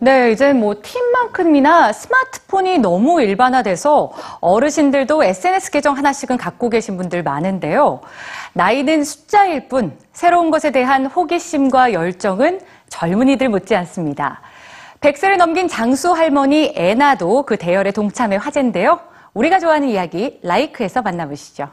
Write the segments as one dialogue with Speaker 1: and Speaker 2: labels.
Speaker 1: 네, 이제 뭐 팀만큼이나 스마트폰이 너무 일반화돼서 어르신들도 SNS 계정 하나씩은 갖고 계신 분들 많은데요. 나이는 숫자일 뿐 새로운 것에 대한 호기심과 열정은 젊은이들 못지 않습니다. 100세를 넘긴 장수 할머니 애나도 그 대열에 동참해 화제인데요. 우리가 좋아하는 이야기 라이크에서 만나보시죠.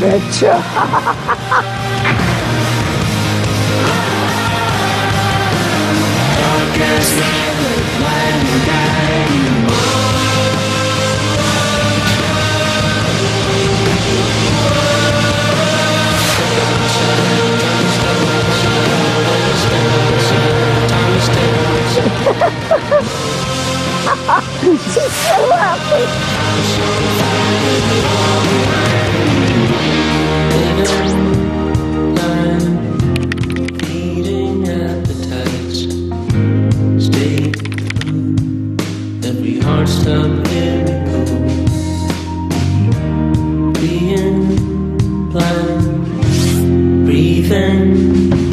Speaker 2: betcha. She's so laughing. anything.